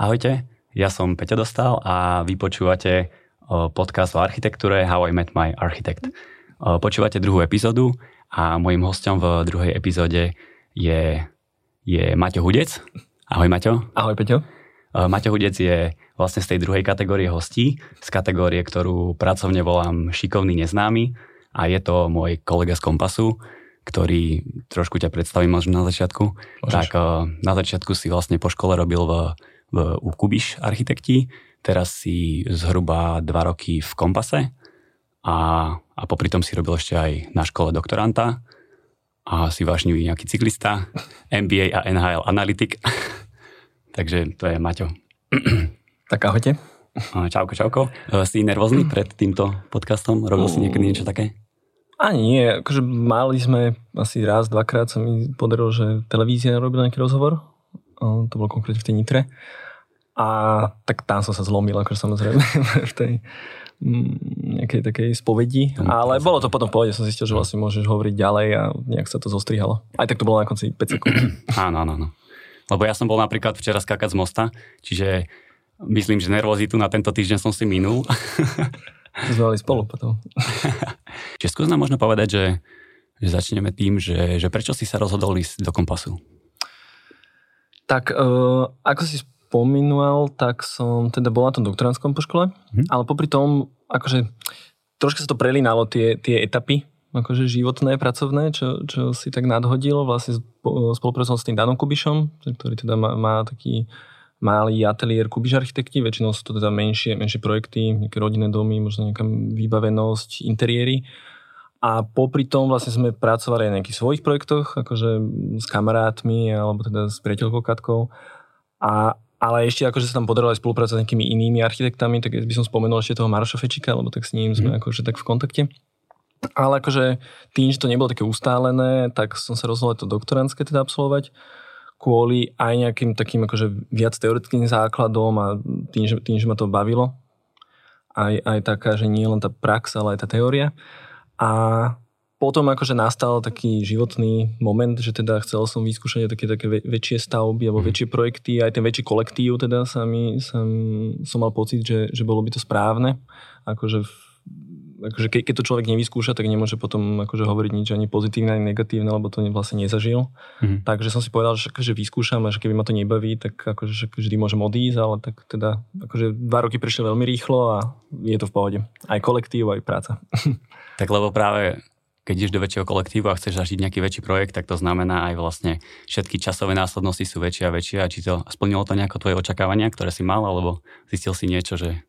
Ahojte, ja som Peťo Dostal a vy počúvate podcast o architektúre How I Met My Architect. Počúvate druhú epizódu a môjim hostom v druhej epizóde je, je Maťo Hudec. Ahoj Maťo. Ahoj Peťo. Maťo Hudec je vlastne z tej druhej kategórie hostí, z kategórie, ktorú pracovne volám šikovný neznámy a je to môj kolega z Kompasu, ktorý, trošku ťa predstavím možno na začiatku, Môžeš. tak na začiatku si vlastne po škole robil v, u Kubiš architekti, teraz si zhruba dva roky v Kompase a, a popri tom si robil ešte aj na škole doktoranta a si vášnivý nejaký cyklista, MBA a NHL analytik. Takže to je Maťo. Tak ahojte. Čauko, čauko. Si nervózny pred týmto podcastom? Robil si niekedy niečo také? Ani nie, akože mali sme asi raz, dvakrát sa mi podarilo, že televízia robila nejaký rozhovor, to bolo konkrétne v tej Nitre. A tak tam som sa zlomil, akože samozrejme v tej mm, nejakej takej spovedi, ale bolo to potom v pohode, som zistil, že vlastne môžeš hovoriť ďalej a nejak sa to zostrihalo. Aj tak to bolo na konci 5 sekúnd. Áno, áno, áno. Lebo ja som bol napríklad včera skákať z mosta, čiže myslím, že nervozitu na tento týždeň som si minul. Sme spolu potom. Čiže skús nám možno povedať, že, že začneme tým, že, že prečo si sa rozhodol ísť do kompasu? Tak uh, ako si spomínal, tak som teda bol na tom doktorandskom po škole, hmm. ale popri tom, akože troška sa to prelínalo tie, tie etapy, akože životné, pracovné, čo, čo si tak nadhodilo. Vlastne spolupracoval s tým Danom Kubišom, ktorý teda má, má taký malý ateliér Kubiš architekti, väčšinou sú to teda menšie, menšie projekty, nejaké rodinné domy, možno nejaká vybavenosť, interiéry. A popri tom vlastne sme pracovali aj na nejakých svojich projektoch, akože s kamarátmi, alebo teda s priateľkou Katkou. A, ale ešte akože sa tam podarilo aj spolupracovať s nejakými inými architektami, tak by som spomenul ešte toho Maroša Fečika, lebo tak s ním sme mm. akože tak v kontakte. Ale akože tým, že to nebolo také ustálené, tak som sa rozhodol to doktorantské teda absolvovať kvôli aj nejakým takým akože viac teoretickým základom a tým, že, tým, že ma to bavilo. Aj, aj taká, že nie len tá prax, ale aj tá teória. A potom akože nastal taký životný moment, že teda chcel som vyskúšať také, také väčšie stavby alebo mm. väčšie projekty, aj ten väčší kolektív teda sa mi, som, som mal pocit, že, že bolo by to správne. Akože, akože ke, keď to človek nevyskúša, tak nemôže potom akože hovoriť nič ani pozitívne, ani negatívne, lebo to vlastne nezažil. Mm. Takže som si povedal, že, že vyskúšam a že keby ma to nebaví, tak akože vždy môžem odísť, ale tak teda akože dva roky prišli veľmi rýchlo a je to v pohode. Aj kolektív, aj práca. Tak lebo práve keď ideš do väčšieho kolektívu a chceš zažiť nejaký väčší projekt, tak to znamená aj vlastne všetky časové následnosti sú väčšie a väčšie. A či to splnilo to nejako tvoje očakávania, ktoré si mal, alebo zistil si niečo, že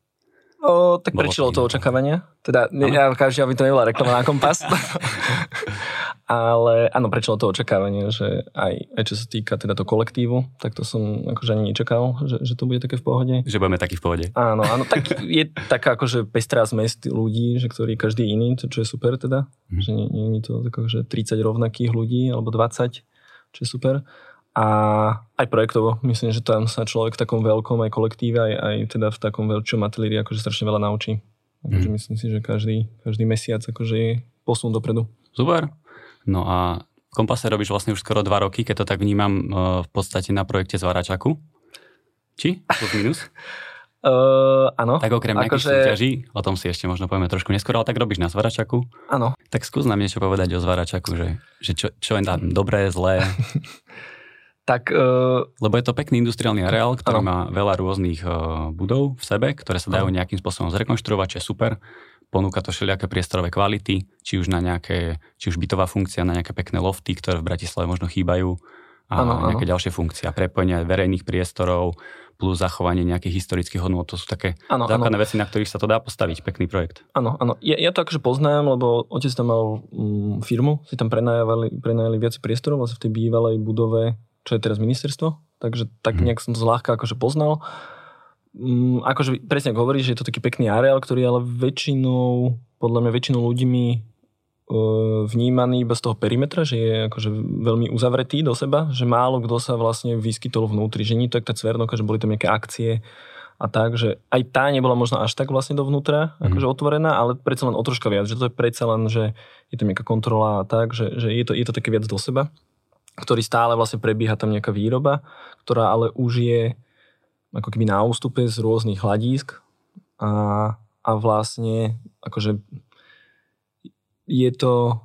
O, tak prečilo to očakávania. Teda, ano. ja každý, aby to nebola reklama na kompas. Ale áno, prečilo to očakávanie, že aj, aj čo sa týka teda to kolektívu, tak to som akože ani nečakal, že, že to bude také v pohode. Že budeme taký v pohode. Áno, áno, tak je taká akože pestrá zmes ľudí, že ktorí každý iný, to čo je super teda. Mm. Že nie, nie je to tak akože 30 rovnakých ľudí, alebo 20, čo je super a aj projektovo. Myslím, že tam sa človek v takom veľkom aj kolektíve, aj, aj teda v takom veľčom ateliéri akože strašne veľa naučí. Takže mm. myslím si, že každý, každý mesiac akože je posun dopredu. Super. No a Kompase robíš vlastne už skoro dva roky, keď to tak vnímam e, v podstate na projekte z Varačaku. Či? Plus minus? Uh, áno. Tak okrem nejakých že... súťaží, o tom si ešte možno povieme trošku neskôr, ale tak robíš na Zvaračaku. Áno. Tak skús nám niečo povedať o Zvaračaku, že, že čo, čo je tam dobré, zlé. Tak, uh, Lebo je to pekný industriálny areál, ktorý ano. má veľa rôznych uh, budov v sebe, ktoré sa dajú ano. nejakým spôsobom zrekonštruovať, čo je super. Ponúka to všelijaké priestorové kvality, či už na nejaké, či už bytová funkcia na nejaké pekné lofty, ktoré v Bratislave možno chýbajú a ano, nejaké ano. ďalšie funkcie. A prepojenie verejných priestorov plus zachovanie nejakých historických hodnôt. To sú také ano, základné ano. veci, na ktorých sa to dá postaviť. Pekný projekt. Áno, áno. Ja, ja to akože poznám, lebo otec tam mal mm, firmu, si tam prenajali, prenajali viac priestorov vlastne v tej bývalej budove čo je teraz ministerstvo, takže tak mhm. nejak som to zľahka akože poznal. Mm, akože presne ako hovoríš, že je to taký pekný areál, ktorý ale väčšinou, podľa mňa väčšinou ľuďmi e, vnímaný bez toho perimetra, že je akože veľmi uzavretý do seba, že málo kto sa vlastne vyskytol vnútri, že nie to je tak cvernoka, že boli tam nejaké akcie a tak, že aj tá nebola možno až tak vlastne dovnútra, mm. akože otvorená, ale predsa len o troška viac, že to je predsa len, že je tam nejaká kontrola a tak, že, že je, to, je to také viac do seba ktorý stále vlastne prebieha tam nejaká výroba, ktorá ale už je ako keby na ústupe z rôznych hľadísk a, a vlastne akože je to,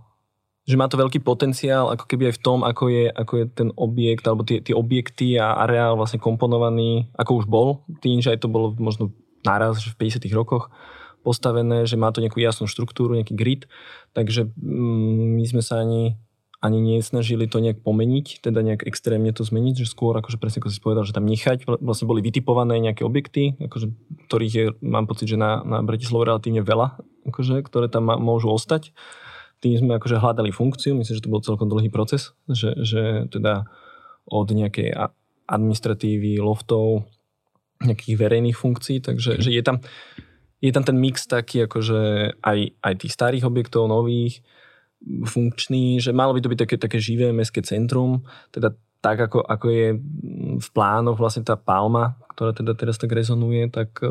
že má to veľký potenciál ako keby aj v tom, ako je, ako je ten objekt alebo tie, tie objekty a areál vlastne komponovaný, ako už bol, tým, že aj to bolo možno naraz že v 50 rokoch postavené, že má to nejakú jasnú štruktúru, nejaký grid, takže mm, my sme sa ani ani nesnažili to nejak pomeniť, teda nejak extrémne to zmeniť, že skôr, akože presne ako si povedal, že tam nechať, vlastne boli vytipované nejaké objekty, akože, ktorých je, mám pocit, že na, na Bratislave relatívne veľa, akože, ktoré tam môžu ostať. Tým sme akože hľadali funkciu, myslím, že to bol celkom dlhý proces, že, že teda od nejakej administratívy, loftov, nejakých verejných funkcií, takže že je tam, je tam ten mix taký, akože aj, aj tých starých objektov, nových, funkčný, že malo by to byť také, také živé mestské centrum, teda tak, ako, ako je v plánoch vlastne tá Palma, ktorá teda teraz tak rezonuje, tak e,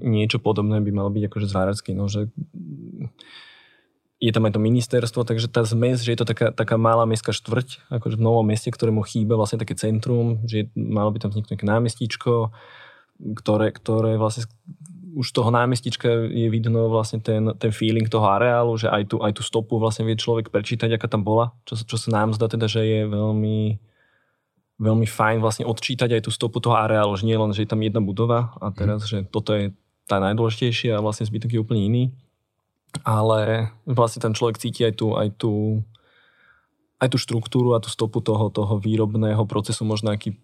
niečo podobné by malo byť akože zváracky, no, že je tam aj to ministerstvo, takže tá zmes, že je to taká, taká malá mestská štvrť, akože v novom meste, ktorému chýba vlastne také centrum, že je, malo by tam vzniknúť nejaké námestíčko, ktoré, ktoré vlastne už toho námestička je vidno vlastne ten, ten feeling toho areálu, že aj tú, aj tú stopu vlastne vie človek prečítať, aká tam bola, čo, čo sa nám zdá teda, že je veľmi, veľmi fajn vlastne odčítať aj tú stopu toho areálu, že nie len, že je tam jedna budova a teraz, mm. že toto je tá najdôležitejšia a vlastne zbytok je úplne iný. Ale vlastne ten človek cíti aj tú, aj tú, aj tú štruktúru a tú stopu toho, toho výrobného procesu, možno aký,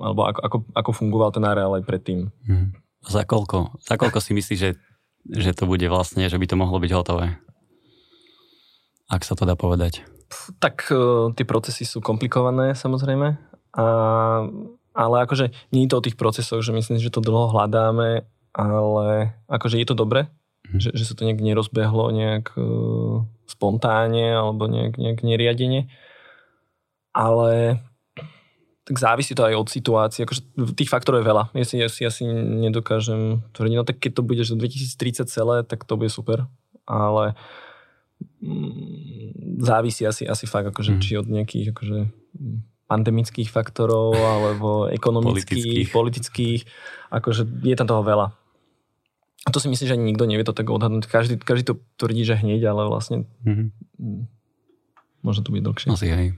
alebo ako, ako, ako fungoval ten areál aj predtým. Mm. Za koľko? Za koľko si myslíš, že, že to bude vlastne, že by to mohlo byť hotové? Ak sa to dá povedať. Tak uh, tie procesy sú komplikované samozrejme, a, ale akože nie je to o tých procesoch, že myslím, že to dlho hľadáme, ale akože je to dobre, hm. že, že sa to nejak nerozbehlo nejak uh, spontánne alebo nejak, nejak neriadene. Ale tak závisí to aj od situácie. Akože tých faktorov je veľa. Ja si, ja si asi nedokážem tvrdiť, no tak keď to bude že 2030 celé, tak to bude super. Ale mm, závisí asi, asi fakt, akože, mm. či od nejakých akože, pandemických faktorov, alebo ekonomických, politických. politických. Akože je tam toho veľa. A to si myslím, že ani nikto nevie to tak odhadnúť. Každý, každý to tvrdí, že hneď, ale vlastne mm-hmm. môže to byť dlhšie. Asi hej.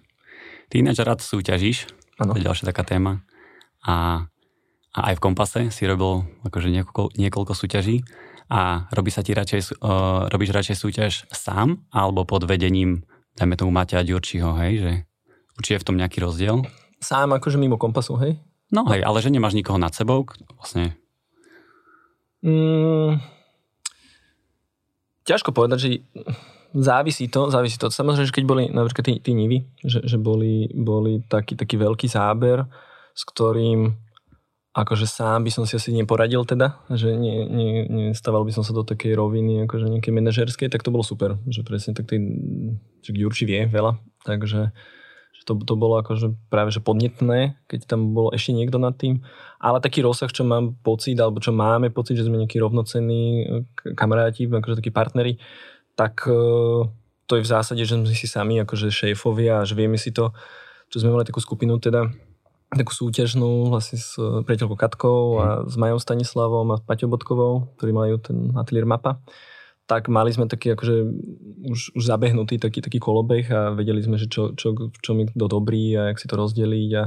Ty ináč rád súťažíš Ano. To je ďalšia taká téma. A, a aj v Kompase si robil akože niekoľko, niekoľko súťaží a robí sa ti radšej, uh, robíš radšej súťaž sám alebo pod vedením, dajme tomu Matia Ďurčího, hej, že určite je v tom nejaký rozdiel? Sám akože mimo Kompasu, hej? No hej, ale že nemáš nikoho nad sebou, vlastne. Mm, ťažko povedať, že závisí to, závisí to. Samozrejme, že keď boli napríklad tí, tí nivy, že, že boli, boli taký, taký veľký záber, s ktorým akože sám by som si asi neporadil teda, že nie, nie, nestával by som sa do takej roviny akože nejakej manažerskej, tak to bolo super, že presne tak tý, že Jurči vie veľa, takže že to, to bolo akože práve že podnetné, keď tam bol ešte niekto nad tým, ale taký rozsah, čo mám pocit, alebo čo máme pocit, že sme nejakí rovnocenní kamaráti, akože takí partneri, tak e, to je v zásade, že sme si sami akože šéfovia a že vieme si to, čo sme mali takú skupinu teda, takú súťažnú vlastne s priateľkou Katkou a mhm. s Majou Stanislavom a Paťou Bodkovou, ktorí majú ten ateliér mapa tak mali sme taký akože už, už zabehnutý taký, taký kolobeh a vedeli sme, že čo, čo, čo mi kto dobrý a jak si to rozdeliť a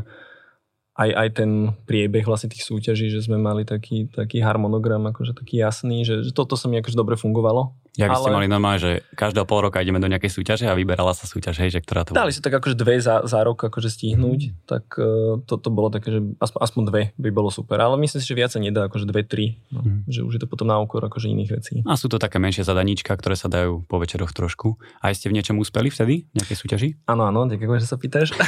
aj, aj ten priebeh vlastne tých súťaží, že sme mali taký, taký harmonogram, akože taký jasný, že, že toto sa mi akože dobre fungovalo. Ja by ale... ste mali normálne, že každého pol roka ideme do nejakej súťaže a vyberala sa súťaž, hej, že ktorá to Dali sa tak akože dve za, za rok akože stihnúť, mm. tak uh, to, to bolo také, že aspoň, aspoň dve by bolo super, ale myslím si, že viac sa nedá, akože dve, tri, no, mm. že už je to potom na úkor akože iných vecí. A sú to také menšie zadaníčka, ktoré sa dajú po večeroch trošku. A ste v niečom úspeli vtedy, v nejakej súťaži? Áno, áno, ďakujem, že sa pýtaš.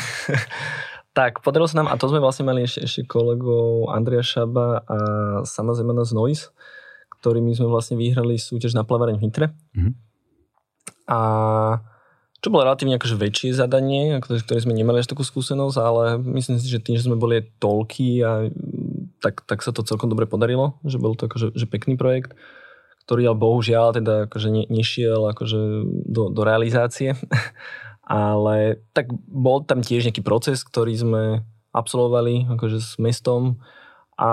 Tak, podarilo sa nám, a to sme vlastne mali ešte, ešte kolegov Andrea Šaba a Zemana z Noise, ktorými sme vlastne vyhrali súťaž na plavareň v Nitre. Mm-hmm. A čo bolo relatívne akože väčšie zadanie, ktoré sme nemali až takú skúsenosť, ale myslím si, že tým, že sme boli toľky, a tak, tak sa to celkom dobre podarilo, že bol to akože že pekný projekt, ktorý ale bohužiaľ teda akože ne, nešiel akože do, do realizácie. Ale tak bol tam tiež nejaký proces, ktorý sme absolvovali akože s mestom A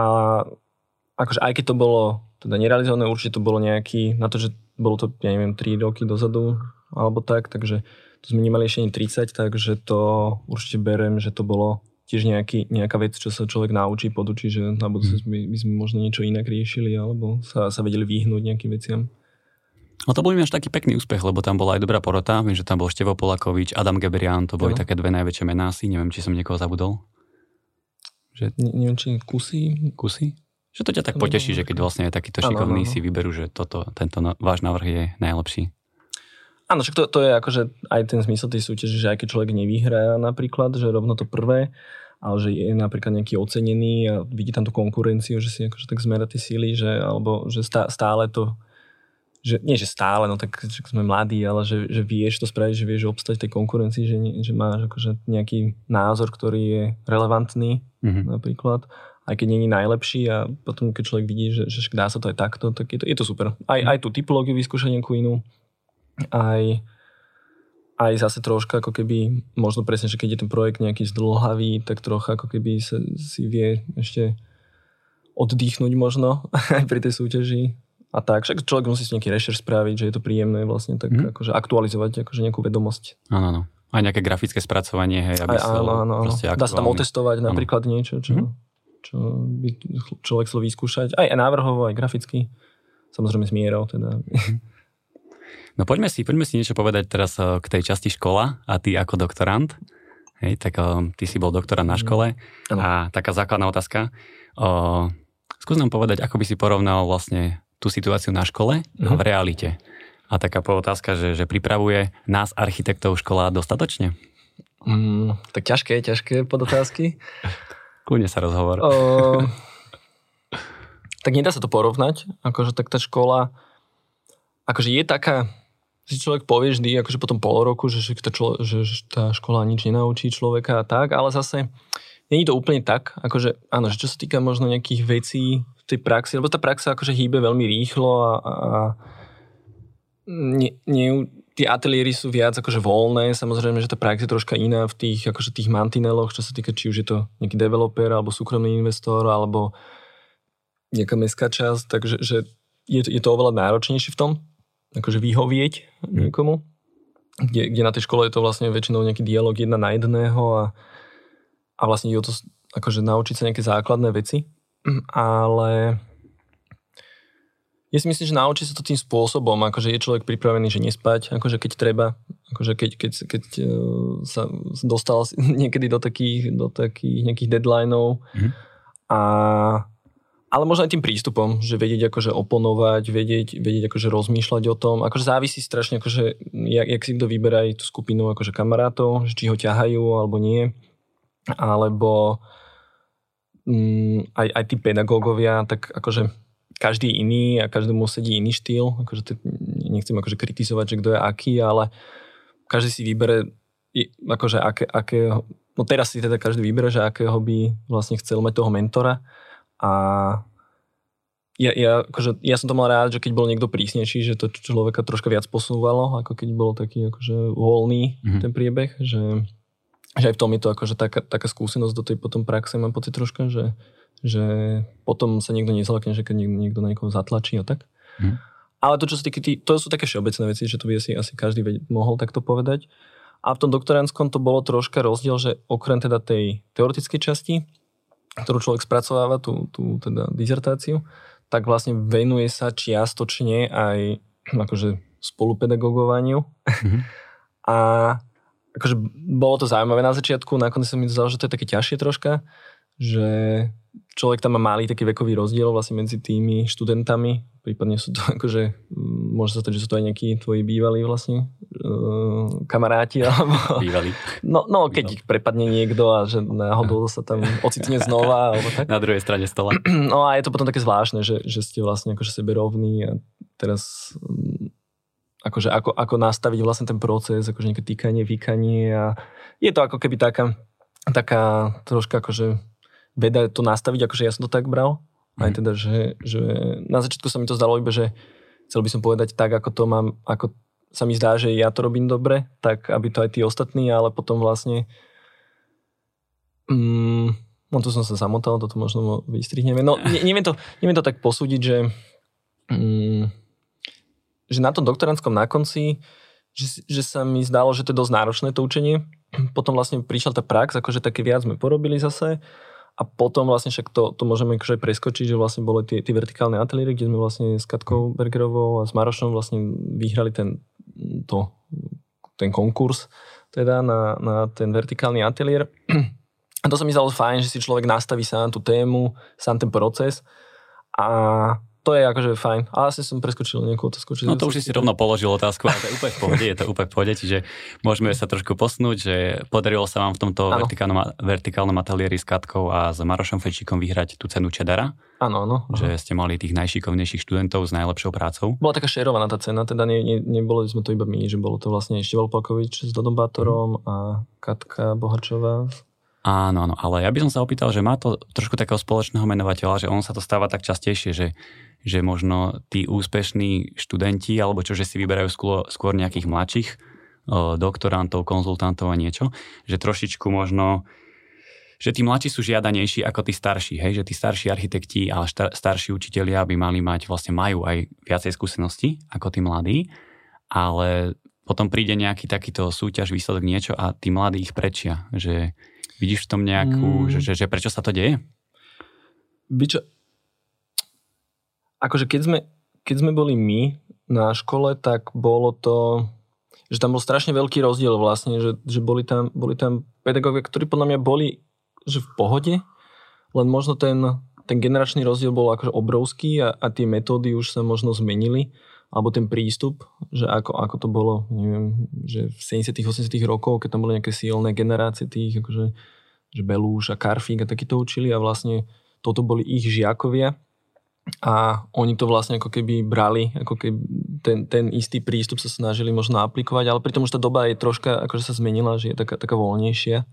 akože aj keď to bolo teda nerealizované, určite to bolo nejaký, na to, že bolo to, ja neviem, 3 roky dozadu, alebo tak, takže to sme nemali ešte ani 30, takže to určite berem, že to bolo tiež nejaký, nejaká vec, čo sa človek naučí, podučí, že na budúcnosť by, by sme možno niečo inak riešili, alebo sa, sa vedeli vyhnúť nejakým veciam. No to bol až taký pekný úspech, lebo tam bola aj dobrá porota. Viem, že tam bol Števo Polakovič, Adam Geberian, to boli no. také dve najväčšie mená asi. Neviem, či som niekoho zabudol. Že... Ne, neviem, či kusy. Kusy? Že to ťa tak poteší, že keď vlastne je takýto ano. si vyberú, že toto, tento váš návrh je najlepší. Áno, však to, to je akože aj ten zmysel tej súťaže, že aj keď človek nevyhrá napríklad, že rovno to prvé, ale že je napríklad nejaký ocenený a vidí tam tú konkurenciu, že si akože tak zmera tie síly, že, alebo že stále to že nie, že stále, no tak že sme mladí, ale že, že vieš to spraviť, že vieš obstať v tej konkurencii, že, že máš akože nejaký názor, ktorý je relevantný mm-hmm. napríklad, aj keď je najlepší a potom keď človek vidí, že, že dá sa to aj takto, tak je to, je to super. Aj, aj tú typológiu vyskúšať nejakú inú, aj, aj zase troška ako keby, možno presne, že keď je ten projekt nejaký zdlhavý, tak trocha ako keby sa, si vie ešte oddychnúť možno aj pri tej súťaži a tak. Však človek musí si nejaký rešer spraviť, že je to príjemné vlastne tak mm. akože aktualizovať akože nejakú vedomosť. Áno, áno. Aj nejaké grafické spracovanie, hej, aby sa áno, áno, áno. Dá sa tam otestovať áno. napríklad niečo, čo, mm. Čo by človek chcel vyskúšať. Aj, návrhovo, aj graficky. Samozrejme s mierou teda. No poďme si, poďme si niečo povedať teraz eh, k tej časti škola a ty ako doktorant. Hej, tak uh, ty si bol doktorant na mhm. škole mm. a taká základná otázka. Uh, skús nám povedať, ako by si porovnal vlastne tú situáciu na škole a v realite. A taká otázka, že, že pripravuje nás architektov škola dostatočne? Mm, tak ťažké, ťažké podotázky. Kľudne sa rozhovor. O, tak nedá sa to porovnať. Akože tak tá škola, akože je taká, si človek povie vždy, akože potom pol roku, že, že, člo, že, že tá škola nič nenaučí človeka a tak, ale zase není to úplne tak, akože áno, že čo sa týka možno nejakých vecí, tej praxi, lebo tá praxa akože hýbe veľmi rýchlo a, a nie, nie, tie ateliéry sú viac akože voľné, samozrejme, že tá prax je troška iná v tých, akože tých mantineloch, čo sa týka, či už je to nejaký developer, alebo súkromný investor, alebo nejaká mestská časť, takže že je, je to oveľa náročnejšie v tom, akože vyhovieť mm. niekomu, kde, kde na tej škole je to vlastne väčšinou nejaký dialog jedna na jedného a, a vlastne je to akože naučiť sa nejaké základné veci ale ja si myslím, že naučí sa to tým spôsobom, akože je človek pripravený, že nespať, akože keď treba, akože keď, keď, keď e, sa dostal niekedy do takých, do takých nejakých deadlineov. Mm-hmm. a ale možno aj tým prístupom, že vedieť akože oponovať, vedieť, vedieť akože rozmýšľať o tom, akože závisí strašne, akože jak, jak si kto vyberá tú skupinu akože kamarátov, že či ho ťahajú alebo nie, alebo mm, aj, aj tí pedagógovia, tak akože každý iný a každému sedí iný štýl. Akože to, nechcem akože kritizovať, že kto je aký, ale každý si vybere akože aké, aké, no teraz si teda každý vybere, že akého by vlastne chcel mať toho mentora a ja, ja, akože, ja som to mal rád, že keď bol niekto prísnejší, že to človeka troška viac posúvalo, ako keď bol taký akože voľný mm-hmm. ten priebeh, že že aj v tom je to akože taká, taká skúsenosť do tej potom praxe, mám pocit troška, že, že potom sa niekto nezlakne, že keď niekto, niekto na niekoho zatlačí a tak. Hmm. Ale to, čo sa týka, to sú také všeobecné veci, že to by asi, asi každý mohol takto povedať. A v tom doktoránskom to bolo troška rozdiel, že okrem teda tej teoretickej časti, ktorú človek spracováva, tú, tú teda dizertáciu, tak vlastne venuje sa čiastočne aj akože spolupedagogovaniu. Mm-hmm. a akože bolo to zaujímavé na začiatku, nakoniec som mi zdalo, že to je také ťažšie troška, že človek tam má malý taký vekový rozdiel vlastne medzi tými študentami, prípadne sú to akože, môže sa stať, že sú to aj nejakí tvoji bývalí vlastne uh, kamaráti, alebo... Bývalí. No, no keď ich prepadne niekto a že náhodou sa tam ocitne znova, alebo tak. Na druhej strane stola. No a je to potom také zvláštne, že, že ste vlastne akože sebe rovní a teraz akože ako, ako nastaviť vlastne ten proces, akože nejaké týkanie, vykanie a je to ako keby taká, taká troška akože veda to nastaviť, akože ja som to tak bral. Aj mhm. teda, že, že na začiatku sa mi to zdalo iba, že chcel by som povedať tak, ako to mám, ako sa mi zdá, že ja to robím dobre, tak aby to aj tí ostatní, ale potom vlastne mm, No tu som sa zamotal, toto možno vystrihneme. No ne, neviem, to, neviem to tak posúdiť, že, mm, že na tom doktorantskom na konci, že, že sa mi zdalo, že to je dosť náročné to učenie. Potom vlastne prišla tá prax, akože také viac sme porobili zase. A potom vlastne však to, to môžeme akože preskočiť, že vlastne boli tie, tie vertikálne ateliéry, kde sme vlastne s Katkou Bergerovou a s Marošom vlastne vyhrali ten, to, ten konkurs teda na, na ten vertikálny ateliér. A to sa mi zdalo fajn, že si človek nastaví sám tú tému, sám ten proces a to je akože fajn. Ale asi som preskočil nejakú otázku. No to už si rovno položil otázku, ale to je úplne v pohode, je to úplne v pohode, čiže môžeme sa trošku posnúť, že podarilo sa vám v tomto vertikálnom, vertikálnom ateliéri s Katkou a s Marošom Fečíkom vyhrať tú cenu Čedara. Áno, áno. Že ste mali tých najšikovnejších študentov s najlepšou prácou. Bola taká šerovaná tá cena, teda ne, ne, nebolo sme to iba my, že bolo to vlastne Štival Palkovič s Dodom Bátorom mm. a Katka Bohačová Áno, áno, ale ja by som sa opýtal, že má to trošku takého spoločného menovateľa, že on sa to stáva tak častejšie, že, že možno tí úspešní študenti, alebo čo, že si vyberajú skôr, skôr nejakých mladších doktorantov, konzultantov a niečo, že trošičku možno že tí mladší sú žiadanejší ako tí starší, hej? že tí starší architekti a štar, starší učitelia by mali mať, vlastne majú aj viacej skúsenosti ako tí mladí, ale potom príde nejaký takýto súťaž, výsledok niečo a tí mladí ich prečia, že Vidíš v tom nejakú, mm. že, že, že prečo sa to deje? Byčo, akože keď sme, keď sme boli my na škole, tak bolo to, že tam bol strašne veľký rozdiel vlastne, že, že boli, tam, boli tam pedagógovia, ktorí podľa mňa boli že v pohode, len možno ten, ten generačný rozdiel bol akože obrovský a, a tie metódy už sa možno zmenili alebo ten prístup, že ako, ako to bolo, neviem, že v 70 80 rokov, keď tam boli nejaké silné generácie tých, akože, že Belúš a Karfík a takí to učili a vlastne toto boli ich žiakovia a oni to vlastne ako keby brali, ako keby ten, ten istý prístup sa snažili možno aplikovať, ale pritom už tá doba je troška, akože sa zmenila, že je taká, taká voľnejšia.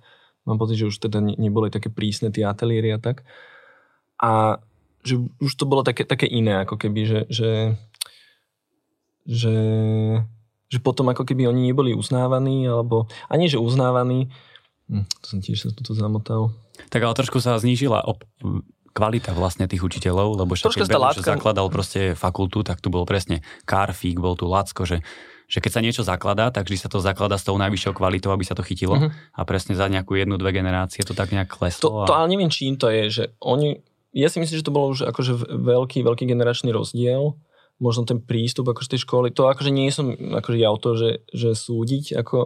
Mám pocit, že už teda neboli také prísne tie ateliéry a tak. A že už to bolo také, také iné, ako keby, že, že že, že potom ako keby oni neboli uznávaní, alebo ani že uznávaní, hm, to som tiež sa toto zamotal. Tak ale trošku sa znížila op- kvalita vlastne tých učiteľov, lebo však keď látka... zakladal proste fakultu, tak tu bol presne Karfík, bol tu Lacko, že, že keď sa niečo zakladá, tak vždy sa to zakladá s tou najvyššou kvalitou, aby sa to chytilo uh-huh. a presne za nejakú jednu, dve generácie to tak nejak kleslo. To, to a... ale neviem, čím to je, že oni, ja si myslím, že to bolo už akože veľký, veľký generačný rozdiel, možno ten prístup akože tej školy, to akože nie som akože ja o to, že, že súdiť, ako,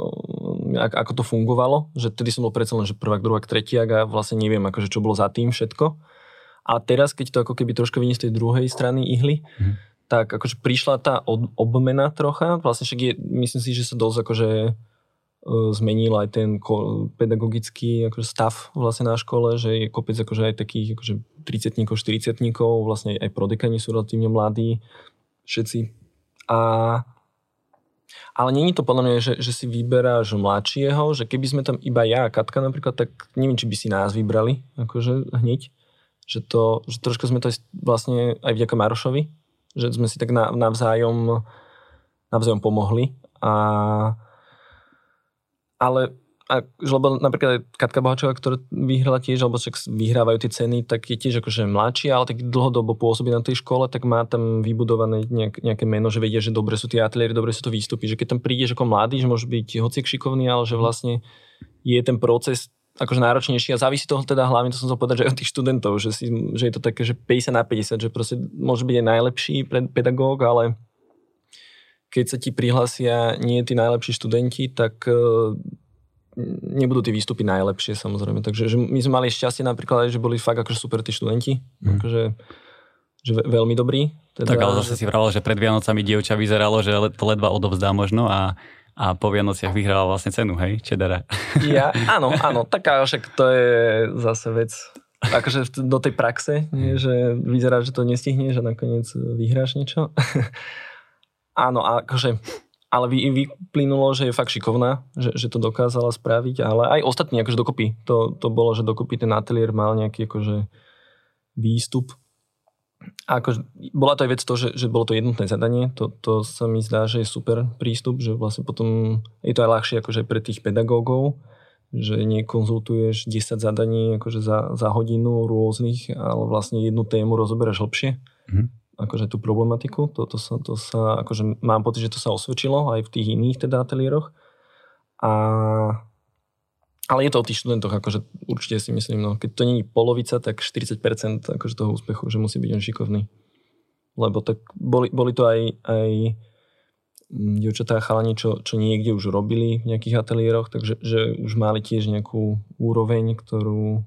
ako to fungovalo, že tedy som bol predsa len, že prvák, druhák, tretiak a vlastne neviem, akože čo bolo za tým všetko. A teraz, keď to ako keby troška vyniesť z tej druhej strany ihly, mm. tak akože prišla tá od, obmena trocha, vlastne však je, myslím si, že sa dosť akože e, zmenil aj ten pedagogický akože stav vlastne na škole, že je kopec akože aj takých akože 30 40 vlastne aj prodekani sú relatívne mladí, všetci. A, ale není to podľa mňa, že, že si vyberáš mladšieho, že keby sme tam iba ja a Katka napríklad, tak neviem, či by si nás vybrali, akože hneď. Že, to, že trošku sme to vlastne aj vďaka Marošovi, že sme si tak navzájom, navzájom pomohli. A, ale a, lebo napríklad Katka Bohačová, ktorá vyhrala tiež, alebo však vyhrávajú tie ceny, tak je tiež akože mladšia, ale tak dlhodobo pôsobí na tej škole, tak má tam vybudované nejak, nejaké meno, že vedia, že dobre sú tie ateliéry, dobre sú to výstupy. Že keď tam prídeš ako mladý, že môže byť hociek šikovný, ale že vlastne je ten proces akože náročnejší a závisí toho teda hlavne, to som sa povedať, že od tých študentov, že, si, že je to také, že 50 na 50, že proste môže byť aj najlepší pedagóg, ale keď sa ti prihlásia nie tí najlepší študenti, tak nebudú tie výstupy najlepšie samozrejme. Takže že my sme mali šťastie napríklad, že boli fakt akože super tí študenti. Mm. Akože, že veľmi dobrí. Teda, tak ale zase že... si vravel, že pred Vianocami dievča vyzeralo, že to ledva odovzdá možno a, a po Vianociach vyhrala vlastne cenu, hej? Čedera. Ja, áno, áno, taká však to je zase vec akože do tej praxe, nie, že vyzerá, že to nestihneš a nakoniec vyhráš niečo. áno, akože ale vy, vyplynulo, že je fakt šikovná, že, že to dokázala spraviť, ale aj ostatní akože dokopy. To, to bolo, že dokopy ten ateliér mal nejaký akože výstup. A akože, bola to aj vec to, že, že bolo to jednotné zadanie, to, to sa mi zdá, že je super prístup, že vlastne potom je to aj ľahšie akože pre tých pedagógov, že nekonzultuješ 10 zadaní akože za, za hodinu rôznych, ale vlastne jednu tému rozoberáš hlbšie. Mm. Akože tú problematiku. To, to, sa, to sa, akože mám pocit, že to sa osvedčilo aj v tých iných teda ateliéroch. A, ale je to o tých študentoch, akože určite si myslím, no, keď to není polovica, tak 40% akože toho úspechu, že musí byť on šikovný. Lebo tak boli, boli to aj, aj Mm, dievčatá a chalani, čo, čo niekde už robili v nejakých ateliéroch, takže že už mali tiež nejakú úroveň, ktorú,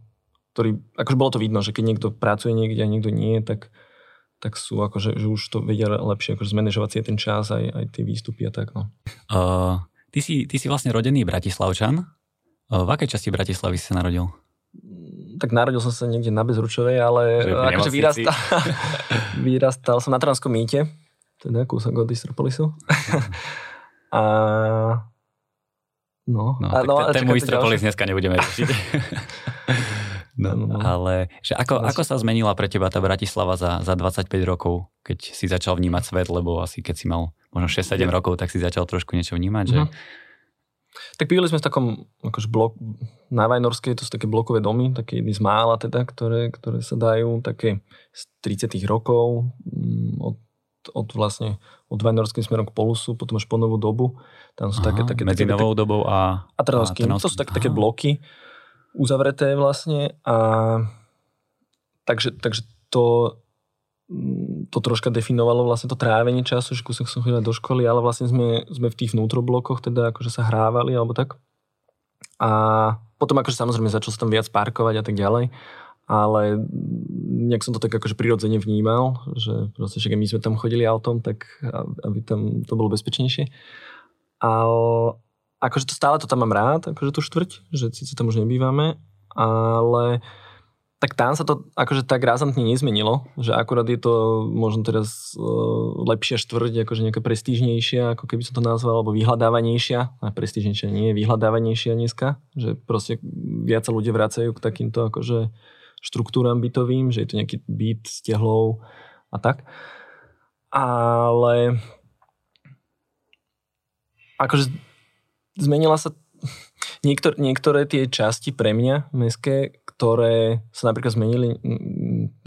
ktorý, akože bolo to vidno, že keď niekto pracuje niekde a niekto nie, tak, tak sú akože, že už to vedia lepšie akože zmanéžovať si ten čas, aj, aj tie výstupy a tak. No. Uh, ty, si, ty si vlastne rodený Bratislavčan. Uh, v akej časti Bratislavy si sa narodil? Tak narodil som sa niekde na Bezručovej, ale akože vyrastal, vyrastal som na Transkom mýte, teda kúsok od Istropolisu. a No, no, a, no ten, tému Istropolis dneska nebudeme riešiť. no, no, no. Ale že ako, ako sa zmenila pre teba tá Bratislava za, za 25 rokov, keď si začal vnímať svet, lebo asi keď si mal možno 6-7 rokov, tak si začal trošku niečo vnímať, že... Uh-huh. Tak bývali sme v takom akože blok, na Vajnorskej, to sú také blokové domy, také jedny z mála teda, ktoré, ktoré sa dajú, také z 30 rokov, mm, od od vlastne od Vajnorským smerom k Polusu, potom až po novú dobu. Tam sú Aha, také, také, medzi také, novou také, dobou a, a Trnavským. To sú také, také bloky uzavreté vlastne a takže, takže to, to troška definovalo vlastne to trávenie času, že kúsok som chodil do školy, ale vlastne sme, sme v tých vnútroblokoch teda akože sa hrávali alebo tak. A potom akože samozrejme začal sa tam viac parkovať a tak ďalej ale nejak som to tak akože prirodzene vnímal, že proste, keď my sme tam chodili autom, tak aby tam to bolo bezpečnejšie. Ale akože to stále to tam mám rád, akože tú štvrť, že síce tam už nebývame, ale tak tam sa to akože tak razantne nezmenilo, že akurát je to možno teraz uh, lepšia štvrť, akože nejaká prestížnejšia, ako keby som to nazval, alebo vyhľadávanejšia, a prestížnejšia nie, vyhľadávanejšia dneska, že proste viac sa ľudia vracajú k takýmto akože štruktúram bytovým, že je to nejaký byt s tehlou a tak. Ale akože zmenila sa niektor, niektoré tie časti pre mňa mestské, ktoré sa napríklad zmenili,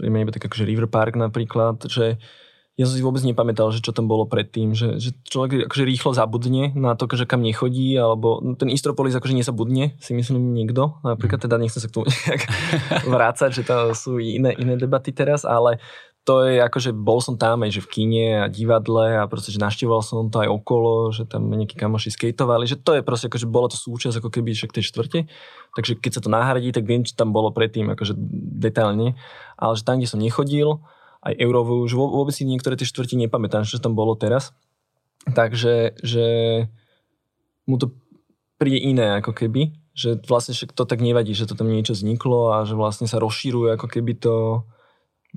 pre mňa iba tak akože River Park napríklad, že ja som si vôbec nepamätal, že čo tam bolo predtým, že, že človek akože rýchlo zabudne na to, že kam nechodí, alebo ten Istropolis akože nezabudne, si myslím nikto. Napríklad mhm. teda nechcem sa k tomu nejak vrácať, že to sú iné, iné debaty teraz, ale to je akože bol som tam aj že v kine a divadle a proste, že naštíval som to aj okolo, že tam nejakí kamoši skateovali, že to je proste akože bolo to súčasť ako keby však tej štvrte. Takže keď sa to nahradí, tak viem, čo tam bolo predtým, akože detailne. Ale že tam, kde som nechodil, aj eurovú, už vôbec si niektoré tie štvrti nepamätám, čo tam bolo teraz. Takže, že mu to príde iné ako keby, že vlastne však to tak nevadí, že to tam niečo vzniklo a že vlastne sa rozšíruje ako keby to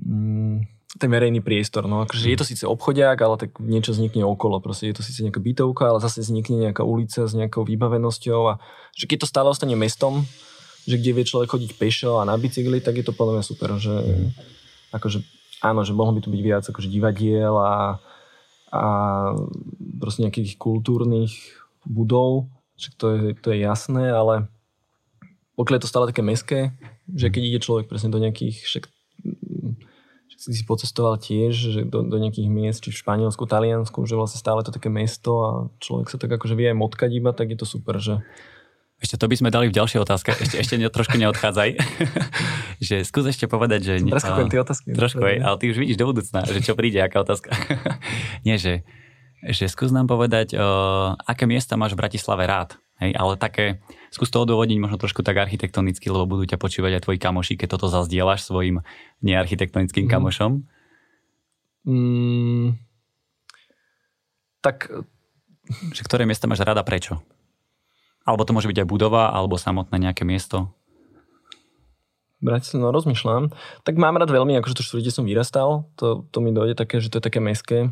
mm, ten verejný priestor. No akože je to síce obchodiak, ale tak niečo vznikne okolo. Proste je to síce nejaká bytovka, ale zase vznikne nejaká ulica s nejakou vybavenosťou a že keď to stále ostane mestom, že kde vie človek chodiť pešo a na bicykli, tak je to podľa mňa super, že mm. akože áno, že mohlo by tu byť viac akože divadiel a, a proste nejakých kultúrnych budov, že to je, to je jasné, ale pokiaľ je to stále také meské, že keď ide človek presne do nejakých, však, však si pocestoval tiež, že do, do nejakých miest, či v Španielsku, Taliansku, že vlastne stále to také mesto a človek sa tak akože vie aj motkať iba, tak je to super, že ešte to by sme dali v ďalšej otázke. Ešte, ešte ne, trošku neodchádzaj. že skús ešte povedať, že... Preskakujem tie otázky. Trošku, aj, ale ty už vidíš do budúcna, že čo príde, aká otázka. Nie, že, že skús nám povedať, uh, aké miesta máš v Bratislave rád. Hej, ale také, skús to odôvodniť možno trošku tak architektonicky, lebo budú ťa počúvať aj tvoji kamoši, keď toto zazdieľaš svojim nearchitektonickým mm. kamošom. Mm, tak... Že ktoré miesta máš rada, prečo? Alebo to môže byť aj budova, alebo samotné nejaké miesto? Bratislava, no rozmýšľam. Tak mám rád veľmi, akože to štvrte som vyrastal, to, to mi dojde také, že to je také meské.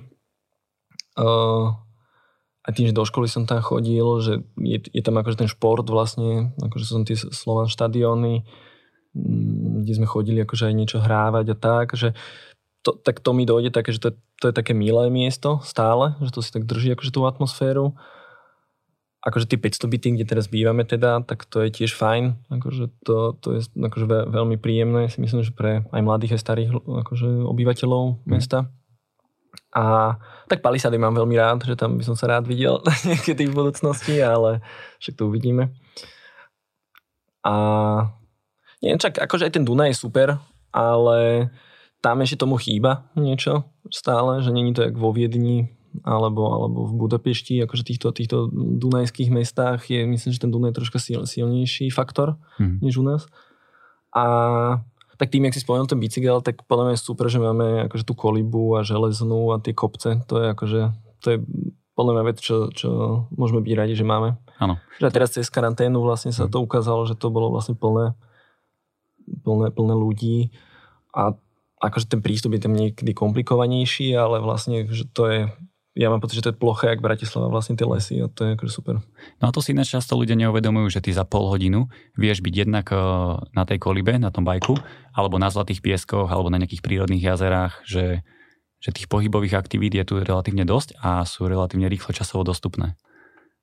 Uh, a tým, že do školy som tam chodil, že je, je tam akože ten šport vlastne, akože som tie Slovan štadióny, mm, kde sme chodili akože aj niečo hrávať a tak, že to, tak to mi dojde také, že to je, to je také milé miesto stále, že to si tak drží akože tú atmosféru. akože tie 500 byty, kde teraz bývame teda, tak to je tiež fajn. Akože to, to je akože veľmi príjemné, si myslím, že pre aj mladých, aj starých akože obyvateľov mm. mesta. A tak Palisady mám veľmi rád, že tam by som sa rád videl niekedy v budúcnosti, ale však to uvidíme. A neviem, čak akože aj ten Dunaj je super, ale tam ešte tomu chýba niečo stále, že není to jak vo Viedni, alebo, alebo v Budapešti, akože týchto, týchto dunajských mestách je, myslím, že ten Dunaj je troška sil, silnejší faktor, hmm. než u nás. A tak tým, jak si spomenul ten bicykel, tak podľa mňa je super, že máme akože tú kolibu a železnú a tie kopce, to je akože, to je podľa mňa vec, čo, čo môžeme byť radi, že máme. Áno. Že teraz cez karanténu vlastne sa hm. to ukázalo, že to bolo vlastne plné, plné, plné ľudí a akože ten prístup je tam niekedy komplikovanejší, ale vlastne, že to je ja mám pocit, že to je plocha, jak Bratislava, vlastne tie lesy a to je akože super. No a to si ináč často ľudia neuvedomujú, že ty za pol hodinu vieš byť jednak eh, na tej kolibe, na tom bajku, alebo na Zlatých pieskoch, alebo na nejakých prírodných jazerách, že, že tých pohybových aktivít je tu relatívne dosť a sú relatívne rýchlo časovo dostupné.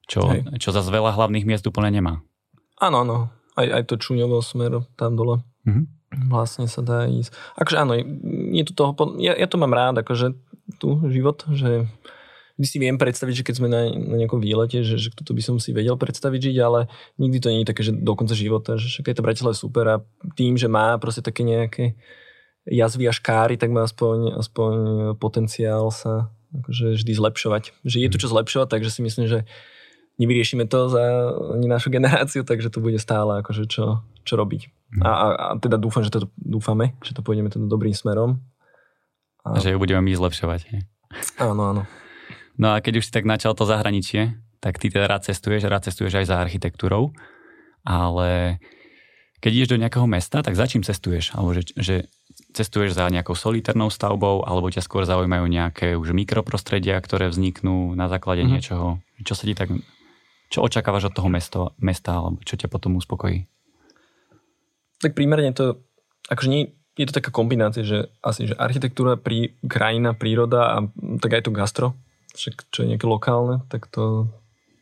Čo, čo za veľa hlavných miest úplne nemá. Áno, áno. Aj, aj to Čuňovo smer tam dole. Mm-hmm. Vlastne sa dá ísť. Akože áno, je tu toho, ja, ja to mám rád, akože tu život, že vždy si viem predstaviť, že keď sme na, na nejakom výlete, že, že toto by som si vedel predstaviť žiť, ale nikdy to nie je také, že do konca života, že však je to Bratislava super a tým, že má proste také nejaké jazvy a škáry, tak má aspoň, aspoň potenciál sa akože vždy zlepšovať. Že je tu čo zlepšovať, takže si myslím, že nevyriešime to za ani našu generáciu, takže to bude stále akože čo, čo robiť. A, a, a teda dúfam, že to dúfame, že to pôjdeme teda dobrým smerom. A... Že ju budeme my zlepšovať. Áno, áno. No a keď už si tak načal to zahraničie, tak ty teda rád cestuješ, rád cestuješ aj za architektúrou, ale keď ideš do nejakého mesta, tak za čím cestuješ? Alebo že, že cestuješ za nejakou solitárnou stavbou, alebo ťa skôr zaujímajú nejaké už mikroprostredia, ktoré vzniknú na základe mm-hmm. niečoho? Čo sa ti tak... Čo očakávaš od toho mesto, mesta, alebo čo ťa potom uspokojí? Tak primárne to, akože nie, je to taká kombinácia, že asi, že architektúra, prí, krajina, príroda a tak aj to gastro, však čo je nejaké lokálne, tak to,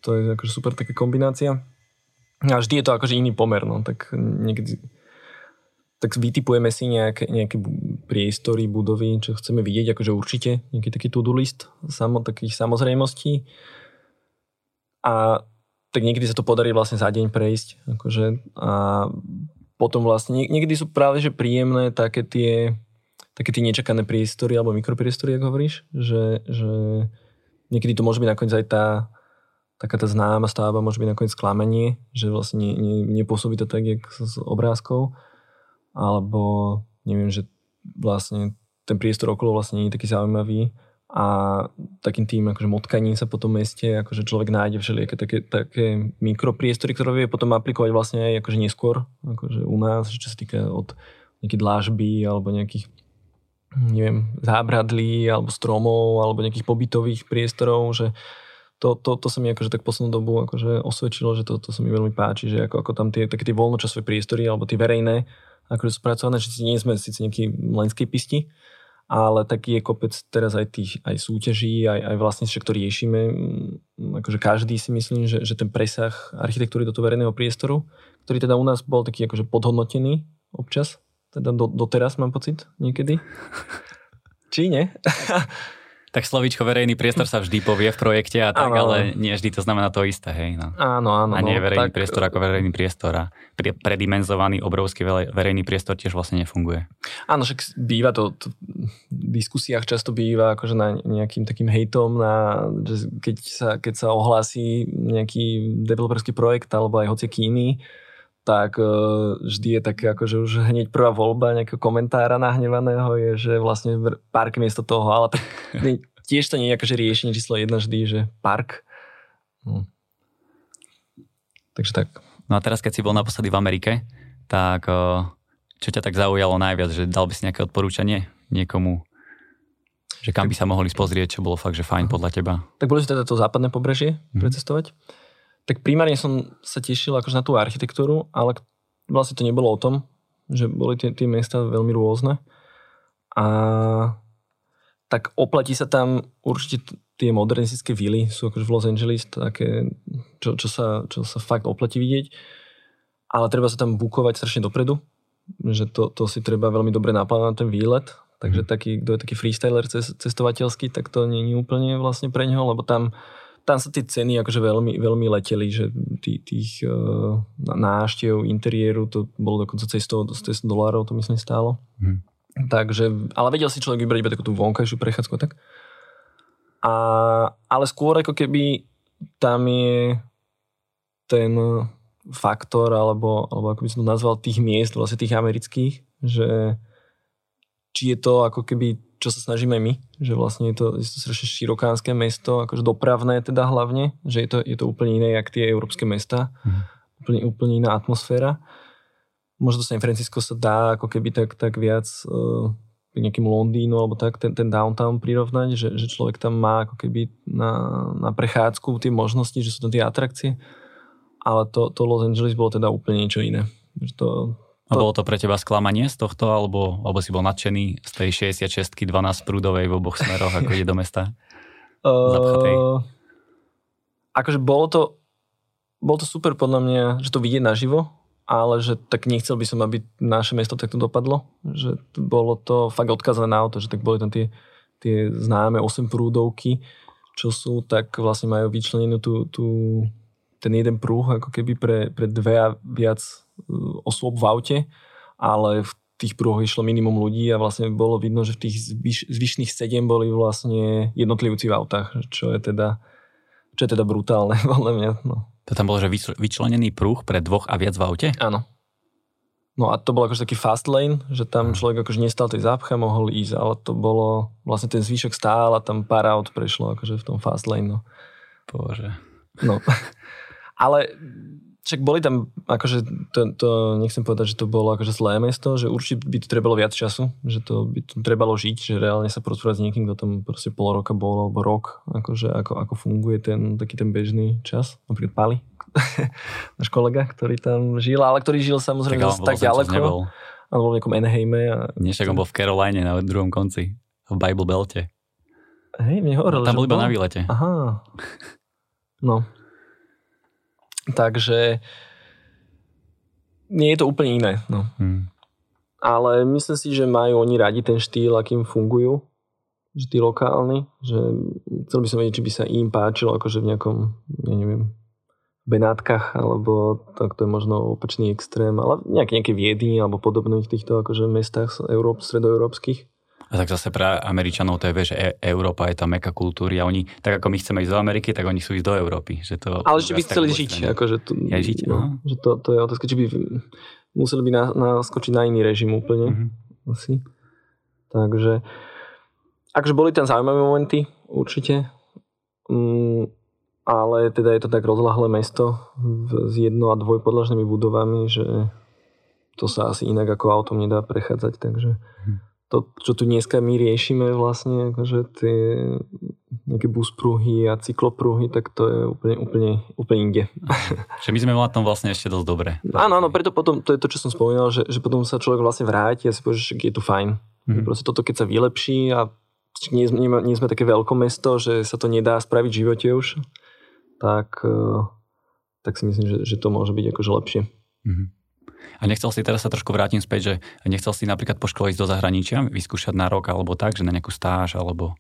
to je akože super taká kombinácia. A vždy je to akože iný pomer, no, tak niekedy tak vytipujeme si nejaké, nejaké priestory, budovy, čo chceme vidieť, akože určite, nejaký taký to-do list samo, takých samozrejmostí. A tak niekedy sa to podarí vlastne za deň prejsť. Akože, a potom vlastne, niekedy sú práve že príjemné také tie, také tie nečakané priestory alebo mikropriestory, ako hovoríš, že, že niekedy to môže byť nakoniec aj tá, taká tá známa stavba môže byť nakoniec sklamenie, že vlastne ne, ne, nepôsobí to tak, jak z obrázkov, alebo neviem, že vlastne ten priestor okolo vlastne nie je taký zaujímavý a takým tým akože motkaním sa po tom meste akože človek nájde všelijaké také, také mikropriestory, ktoré vie potom aplikovať vlastne aj akože neskôr akože u nás, čo sa týka od nejaké dlážby alebo nejakých neviem, zábradlí alebo stromov alebo nejakých pobytových priestorov, že to, to, to sa mi akože tak poslednú dobu akože osvedčilo, že to, to sa mi veľmi páči, že ako, ako tam tie, také tie voľnočasové priestory alebo tie verejné akože spracované, že nie sme síce nejaký landscapisti, ale taký je kopec teraz aj tých aj súťaží, aj, aj vlastne však to riešime. Akože každý si myslím, že, že ten presah architektúry do toho verejného priestoru, ktorý teda u nás bol taký akože podhodnotený občas, teda do, doteraz mám pocit niekedy. Či nie? Tak slovíčko verejný priestor sa vždy povie v projekte a tak, áno. ale nie vždy to znamená to isté, hej. No. Áno, áno. A nie no, verejný tak... priestor ako verejný priestor a predimenzovaný obrovský verejný priestor tiež vlastne nefunguje. Áno, však býva to, to v diskusiách často býva akože na nejakým takým hejtom, na, že keď, sa, keď sa ohlási nejaký developerský projekt alebo aj hociaký iný, tak e, vždy je také ako, že už hneď prvá voľba nejakého komentára nahnevaného je, že vlastne park miesto toho, ale tak tiež to nie je akože riešenie číslo jedna vždy, že park. Hm. Takže tak. No a teraz, keď si bol naposledy v Amerike, tak e, čo ťa tak zaujalo najviac, že dal by si nejaké odporúčanie niekomu, že kam by sa mohli spozrieť, čo bolo fakt, že fajn podľa teba? Tak boli teda to západné pobrežie mm-hmm. precestovať tak primárne som sa tešil akože na tú architektúru, ale vlastne to nebolo o tom, že boli tie, tie miesta veľmi rôzne. A tak oplatí sa tam určite tie modernistické vily, sú akože v Los Angeles také, čo, čo, sa, čo sa fakt oplatí vidieť, ale treba sa tam bukovať strašne dopredu, že to, to si treba veľmi dobre naplánovať ten výlet, takže mm. taký, kto je taký freestyler cestovateľský, tak to nie je úplne vlastne pre neho, lebo tam tam sa tie ceny akože veľmi, veľmi leteli, že tých, tých uh, interiéru, to bolo dokonca cez 100, 100 dolárov, to myslím stálo. Hmm. Takže, ale vedel si človek vybrať iba takú tú vonkajšiu prechádzku tak. A, ale skôr ako keby tam je ten faktor, alebo, alebo ako by som to nazval, tých miest, vlastne tých amerických, že či je to ako keby čo sa snažíme my, že vlastne je to, je to strašne širokánske mesto, akože dopravné teda hlavne, že je to, je to úplne iné, jak tie európske mesta, mm. úplne, úplne iná atmosféra. Možno San Francisco sa dá ako keby tak, tak viac uh, nejakým Londýnu alebo tak ten, ten downtown prirovnať, že, že človek tam má ako keby na, na prechádzku tie možnosti, že sú to tie atrakcie, ale to, to Los Angeles bolo teda úplne niečo iné. Že to, a bolo to pre teba sklamanie z tohto, alebo, alebo si bol nadšený z tej 66 12 prúdovej v oboch smeroch, ako ide do mesta? Uh, akože bolo to, bolo to super podľa mňa, že to vidieť naživo, ale že tak nechcel by som, aby naše mesto takto dopadlo. Že bolo to fakt odkazané na auto, že tak boli tam tie, tie známe 8 prúdovky, čo sú, tak vlastne majú vyčlenenú tú, tú, ten jeden prúh ako keby pre, pre dve a viac osôb v aute, ale v tých prúhoch išlo minimum ľudí a vlastne bolo vidno, že v tých zvyš, zvyšných sedem boli vlastne jednotlivci v autách, čo je teda, čo je teda brutálne, podľa mňa. No. To tam bol, že vyčlenený prúh pre dvoch a viac v aute? Áno. No a to bol akože taký fast lane, že tam človek akože nestal tej zápcha, mohol ísť, ale to bolo, vlastne ten zvyšok stál a tam pár aut prešlo akože v tom fast lane. No. Bože. No. ale však boli tam, akože to, to, nechcem povedať, že to bolo akože zlé mesto, že určite by to trebalo viac času, že to by to trebalo žiť, že reálne sa porozprávať s niekým, kto tam proste pol roka bol, alebo rok, akože ako, ako funguje ten taký ten bežný čas, napríklad Pali, náš kolega, ktorý tam žil, ale ktorý žil samozrejme tak, tak ďaleko. Nebol. On bol v nejakom Anaheime. A... Nie, však on bol v Caroline na druhom konci, v Bible Belte. Hej, mne hovoril, Tam bol iba na výlete. Aha. No, Takže nie je to úplne iné. No. Hmm. Ale myslím si, že majú oni radi ten štýl, akým fungujú, že tí lokálni, že chcel by som vedieť, či by sa im páčilo akože v nejakom, ja neviem, Benátkach, alebo tak to je možno opačný extrém, ale nejaké, nejaké Viedni alebo podobných týchto akože mestách Európ, stredoeurópskych a tak zase pre Američanov to je, že e- Európa je tá meka kultúry a oni, tak ako my chceme ísť do Ameriky, tak oni chcú ísť do Európy. Že to Ale že by chceli žiť. Akože tu, ja žiť, no, že to, to je otázka, či by museli by naskočiť na iný režim úplne. Mm-hmm. Asi. Takže akože boli tam zaujímavé momenty, určite. Mm, ale teda je to tak rozlahlé mesto s jedno- a dvojpodlažnými budovami, že to sa asi inak ako autom nedá prechádzať, takže mm to, čo tu dneska my riešime vlastne, akože tie nejaké buspruhy a cyklopruhy, tak to je úplne, úplne, úplne inde. Že my sme na tom vlastne ešte dosť dobre. Áno, áno, preto potom, to je to, čo som spomínal, že, že potom sa človek vlastne vráti a si povie, že je tu fajn. Mm-hmm. Proste toto, keď sa vylepší a nie, nie, nie sme také veľké mesto, že sa to nedá spraviť v živote už, tak, eh, tak si myslím, že, že to môže byť akože lepšie. Mm-hmm. A nechcel si, teraz sa trošku vrátim späť, že nechcel si napríklad po škole ísť do zahraničia, vyskúšať na rok alebo tak, že na nejakú stáž alebo...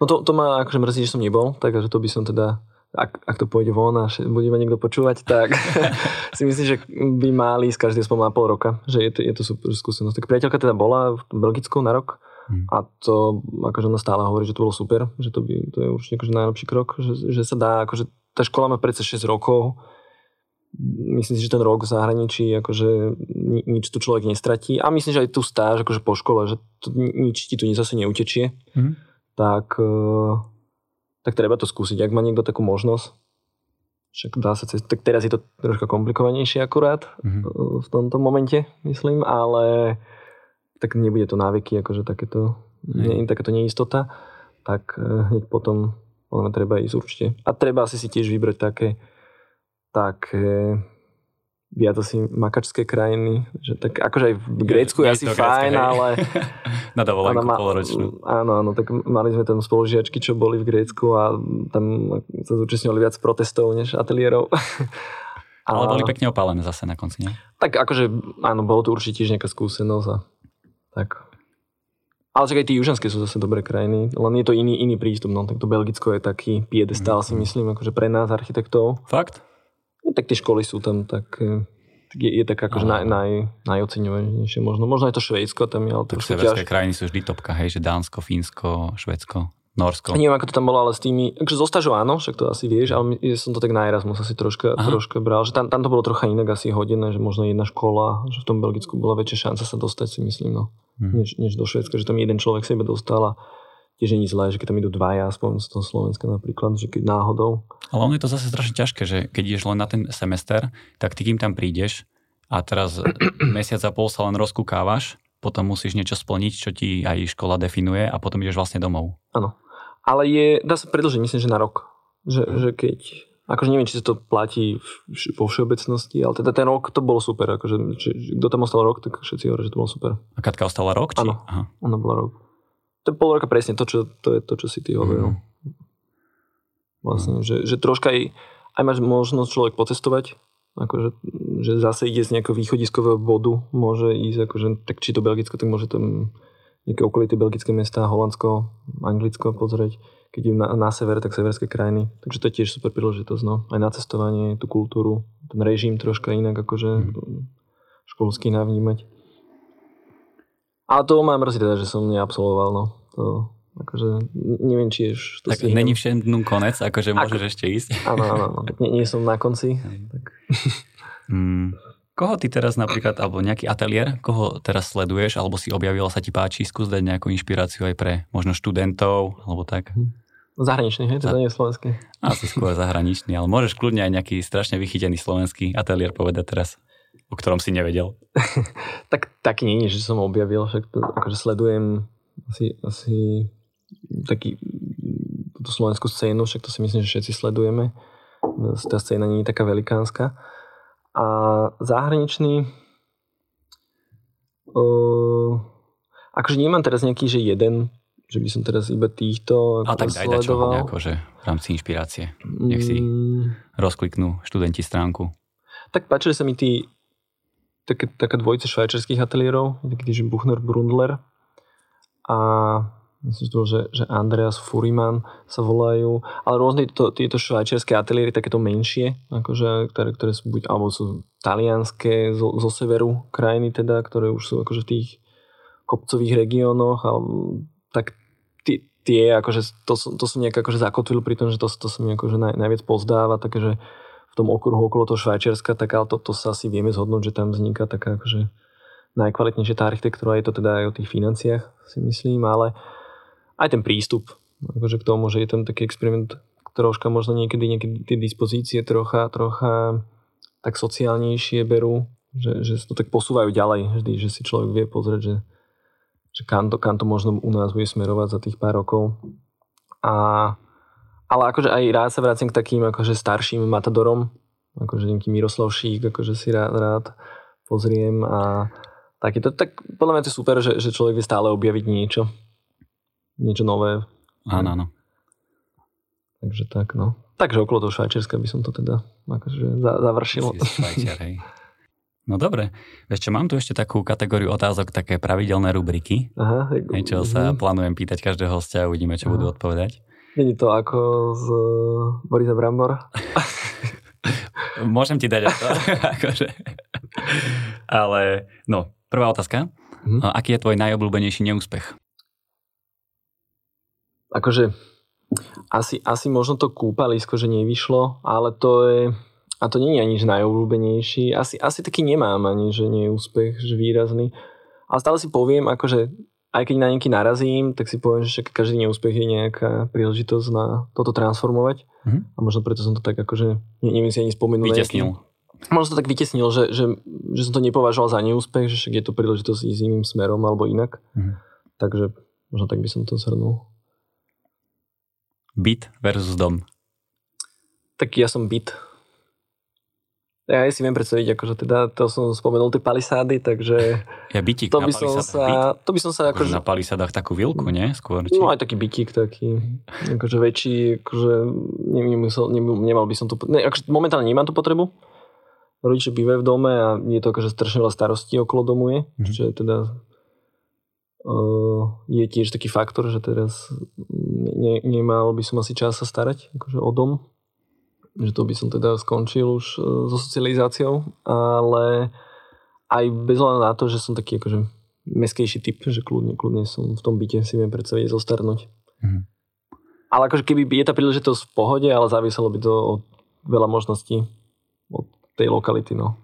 No to, to ma akože mrzí, že som nebol, takže to by som teda ak, ak to pôjde von a bude ma niekto počúvať, tak si myslím, že by mali z každého spolu na pol roka, že je to, je to super skúsenosť. Tak priateľka teda bola v Belgicku na rok hmm. a to akože ona stále hovorí, že to bolo super, že to, by, to je určite akože najlepší krok, že, že sa dá, akože tá škola má predsa 6 rokov, myslím si, že ten rok v zahraničí akože nič tu človek nestratí a myslím, že aj tu stáž akože po škole, že to, nič ti tu zase neutečie, mm. tak, eh, tak treba to skúsiť. Ak má niekto takú možnosť, však dá sa cez, tak teraz je to troška komplikovanejšie akurát mm. v tomto momente, myslím, ale tak nebude to návyky, akože takéto, mm. takéto neistota, tak eh, hneď potom podľa treba ísť určite. A treba asi si tiež vybrať také také viac asi makačské krajiny, že tak akože aj v Grécku je, je asi fajn, grécké, ale... Na dovolenku ma, poloročnú. Áno, áno, tak mali sme tam spolužiačky, čo boli v Grécku a tam sa zúčastňovali viac protestov než ateliérov. A... Ale boli pekne opálené zase na konci, nie? Tak akože, áno, bolo to určite tiež nejaká skúsenosť a tak. Ale čak aj tí južanské sú zase dobré krajiny, len je to iný, iný prístup, no tak to Belgicko je taký piedestál, mm-hmm. si myslím, akože pre nás architektov. Fakt? No, tak tie školy sú tam tak, tak je, je tak akože naj, naj, najoceňovanejšie možno. Možno aj to Švédsko tam je, ale tak ťaž... krajiny sú vždy topka, hej, že Dánsko, Fínsko, Švédsko. Norsko. Neviem, ako to tam bolo, ale s tými, akože zo stažou áno, však to asi vieš, ale ja som to tak na Erasmus asi troška, troška bral, že tam, tam to bolo trocha inak asi hodené, že možno jedna škola, že v tom Belgicku bola väčšia šanca sa dostať si myslím, no, hmm. než, než do Švedska, že tam jeden človek sebe dostal a tiež nie zlé, že keď tam idú dvaja, aspoň z toho Slovenska napríklad, že keď náhodou. Ale ono je to zase strašne ťažké, že keď ideš len na ten semester, tak ty kým tam prídeš a teraz mesiac a pol sa len rozkúkávaš, potom musíš niečo splniť, čo ti aj škola definuje a potom ideš vlastne domov. Áno. Ale je, dá sa predlžiť, myslím, že na rok. Že, mm. že keď, akože neviem, či sa to platí vo všeobecnosti, ale teda ten rok to bolo super. Akože, či, kto tam ostal rok, tak všetci hovorí, že to bolo super. A Katka ostala rok? Či? Áno, ona bola rok to je pol roka presne to, čo, to je to, čo si ty hovoril. Mm. Vlastne, že, že troška aj, aj máš možnosť človek potestovať, akože, že zase ide z nejakého východiskového bodu, môže ísť, akože, tak či to Belgicko, tak môže tam nejaké okolité belgické mesta, Holandsko, Anglicko pozrieť. Keď je na, na sever, tak severské krajiny. Takže to je tiež super príležitosť. No. Aj na cestovanie, tú kultúru, ten režim troška inak akože mm. školský navnímať. Ale to mám mrzí teda, že som neabsolvoval, no. To, akože neviem, či ješ to Tak není všetnú konec, akože môžeš Ako, ešte ísť. Áno, áno, áno. Nie, nie som na konci. Tak. Mm, koho ty teraz napríklad, alebo nejaký ateliér, koho teraz sleduješ, alebo si objavila sa ti páči, skús dať nejakú inšpiráciu aj pre možno študentov, alebo tak? Mhm. Zahraničný, hej? Teda nie slovenský. Asi skôr zahraničný, ale môžeš kľudne aj nejaký strašne vychytený slovenský ateliér povedať teraz o ktorom si nevedel? tak taký nie že som objavil, však to, akože sledujem asi, asi taký túto slovenskú scénu, však to si myslím, že všetci sledujeme. Tá scéna nie je taká velikánska. A zahraničný uh, akože nemám teraz nejaký, že jeden, že by som teraz iba týchto A tak daj sledoval. nejako, že v rámci inšpirácie. Nech si mm. rozkliknú študenti stránku. Tak páčili sa mi tí také, taká dvojica švajčiarských ateliérov, taký že Buchner Brundler. A myslím, že, že Andreas Furiman sa volajú, ale rôzne to, tieto švajčiarske ateliéry, takéto menšie, akože, ktoré, ktoré sú buď, alebo sú talianské zo, zo severu krajiny teda, ktoré už sú akože v tých kopcových regiónoch, alebo, tak tie, tie akože, to, to som nejak akože zakotvil pri tom, že to, to sa akože naj, najviac pozdáva, takže v tom okruhu okolo toho Švajčiarska, tak ale to, to sa asi vieme zhodnúť, že tam vzniká taká akože najkvalitnejšia tá architektúra, je to teda aj o tých financiách, si myslím, ale aj ten prístup akože k tomu, že je tam taký experiment troška možno niekedy, niekedy tie dispozície trocha, trocha tak sociálnejšie berú, že, že to tak posúvajú ďalej vždy, že si človek vie pozrieť, že, že kam, to, kam to možno u nás bude smerovať za tých pár rokov. A ale akože aj rád sa vraciam k takým akože starším matadorom, akože nejaký Miroslav Šík, akože si rád, rád pozriem a takéto, tak podľa mňa to je super, že, že človek vie stále objaviť niečo, niečo nové. Áno, áno. Takže tak, no. Takže okolo toho Švajčiarska by som to teda akože završil. Švajčiar, hej. No dobre, čo, mám tu ešte takú kategóriu otázok, také pravidelné rubriky. Aha. Niečo sa mhm. plánujem pýtať každého hostia a uvidíme, čo Aha. budú odpovedať. Není to ako z Borisa Brambor? Môžem ti dať to. akože. Ale, no, prvá otázka. Mm-hmm. Aký je tvoj najobľúbenejší neúspech? Akože, asi, asi možno to kúpalisko, že nevyšlo, ale to je, a to nie je ani že najobľúbenejší. Asi, asi taký nemám ani, že neúspech, že výrazný. Ale stále si poviem, akože aj keď na nejaký narazím, tak si poviem, že každý neúspech je nejaká príležitosť na toto transformovať. Mm-hmm. A možno preto som to tak akože, neviem si ani spomenúť. Vytesnil. Nejaký, možno to tak vytesnil, že, že, že som to nepovažoval za neúspech, že však je to príležitosť ísť iným smerom alebo inak. Mm-hmm. Takže možno tak by som to zhrnul. Byt versus dom. Tak ja som byt. Ja si viem predstaviť, akože teda to som spomenul tie palisády, takže... Ja bytík to by som sa, Byt? to by som sa Akože akože... na palisádach takú vilku, nie? Skôr, či? No aj taký bytík taký, akože väčší, akože ne- nemusel, nemal, by som tu, ne, akože momentálne nemám tú potrebu. Rodiče bývajú v dome a je to akože strašne veľa starostí okolo domu je, Mhm. čo je teda uh, je tiež taký faktor, že teraz ne, nemal by som asi čas sa starať akože o dom, že to by som teda skončil už uh, so socializáciou, ale aj bez hľadu na to, že som taký akože meskejší typ, že kľudne, kľudne som v tom byte si viem predstaviť zostarnúť. Mhm. Ale akože keby je tá príležitosť v pohode, ale záviselo by to od veľa možností od tej lokality, no.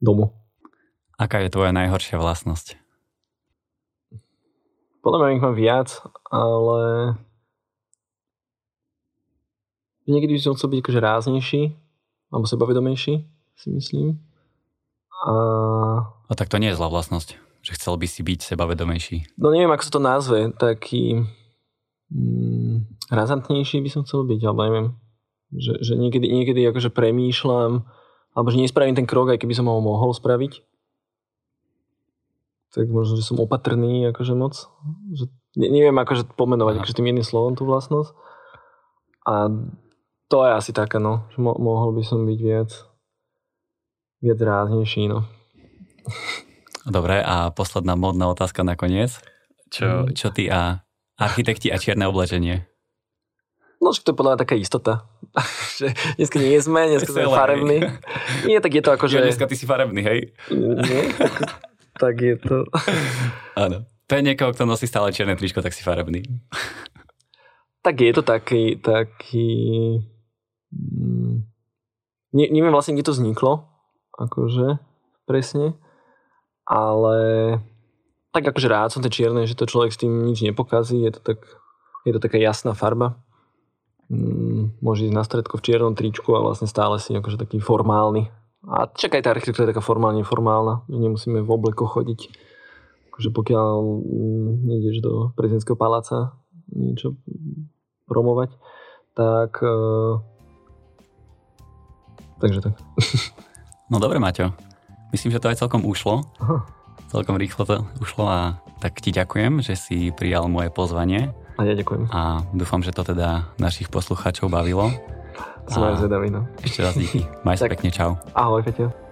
Domu. Aká je tvoja najhoršia vlastnosť? Podľa mňa ich mám viac, ale niekedy by som chcel byť akože ráznejší, alebo sebavedomejší, si myslím. A No tak to nie je zlá vlastnosť, že chcel by si byť sebavedomejší. no neviem, ako sa to nazve, taký mm, razantnejší by som chcel byť, alebo neviem. Že, že niekedy, niekedy akože premýšľam, alebo že nespravím ten krok, aj keby som ho mohol spraviť. Tak možno, že som opatrný akože moc. Že, ne, neviem akože pomenovať Aha. akože tým jedným slovom tú vlastnosť. A to je asi také, no. Že mo- mohol by som byť viac viac ráznejší, no. Dobre, a posledná modná otázka nakoniec. Čo, Mhm. čo ty a architekti a čierne oblečenie? No, to je podľa mňa taká istota. že dneska nie sme, dneska sme farební. Nie, tak je to ako, Že... že... Dneska ty si farebný, hej? Nie, tak, tak je to... Áno. To je niekoho, kto nosí stále čierne tričko, tak si farebný. Tak je to taký... taký ne, neviem vlastne, kde to vzniklo. Akože, presne. Ale tak akože rád som tie čierne, že to človek s tým nič nepokazí. Je to, tak, je to taká jasná farba. Mm, môže ísť na stredko v čiernom tričku a vlastne stále si akože taký formálny. A čakaj, tá architektúra je taká formálne formálna, že nemusíme v oblekoch chodiť. Akože pokiaľ mm, nejdeš do prezidentského paláca niečo promovať, tak uh, takže tak. No dobre, Maťo. Myslím, že to aj celkom ušlo. Aha. Celkom rýchlo to ušlo a tak ti ďakujem, že si prijal moje pozvanie A ja ďakujem. a dúfam, že to teda našich poslucháčov bavilo. Som aj zvedavý, no. Ešte raz díky. Maj sa pekne, čau. Ahoj, Peťo.